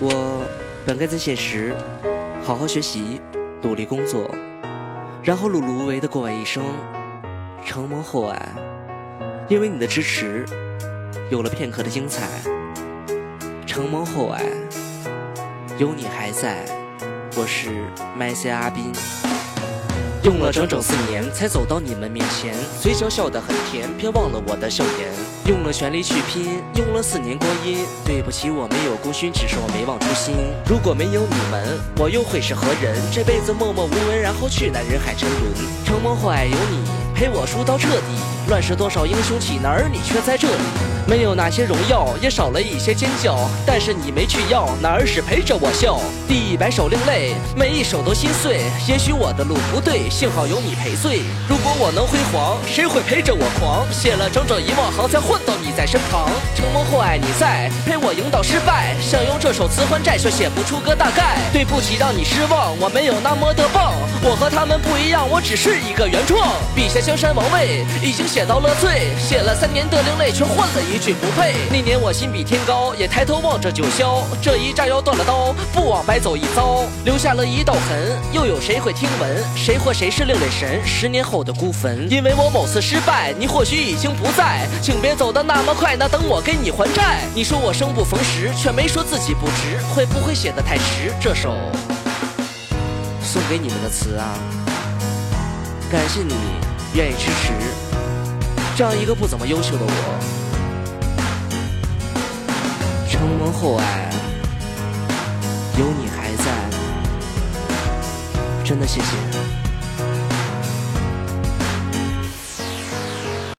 我本该在现实好好学习，努力工作，然后碌碌无为的过完一生。承蒙厚爱，因为你的支持，有了片刻的精彩。承蒙厚爱，有你还在。我是麦西阿斌。用了整整四年才走到你们面前，嘴角笑得很甜，别忘了我的笑颜。用了全力去拼，用了四年光阴。对不起，我没有功勋，只是我没忘初心。如果没有你们，我又会是何人？这辈子默默无闻，然后去那人海沉沦。承蒙厚爱有你陪我输到彻底，乱世多少英雄气，哪儿你却在这里。没有那些荣耀，也少了一些尖叫。但是你没去要，哪儿是陪着我笑？第一百首另类，每一首都心碎。也许我的路不对，幸好有你陪醉。如果我能辉煌，谁会陪着我狂？写了整整一万行，才混到你在身旁。承蒙厚爱你在，陪我赢到失败。想这首词还债，却写不出个大概。对不起，让你失望，我没有那么的棒。我和他们不一样，我只是一个原创。笔下江山王位已经写到了最，写了三年的另类，却换了一。句不配。那年我心比天高，也抬头望着九霄。这一炸药断了刀，不枉白走一遭，留下了一道痕。又有谁会听闻？谁或谁是另类神？十年后的孤坟。因为我某次失败，你或许已经不在，请别走的那么快，那等我给你还债。你说我生不逢时，却没说自己不值，会不会写得太迟？这首送给你们的词啊，感谢你愿意支持这样一个不怎么优秀的我。承蒙厚爱，有你还在，真的谢谢。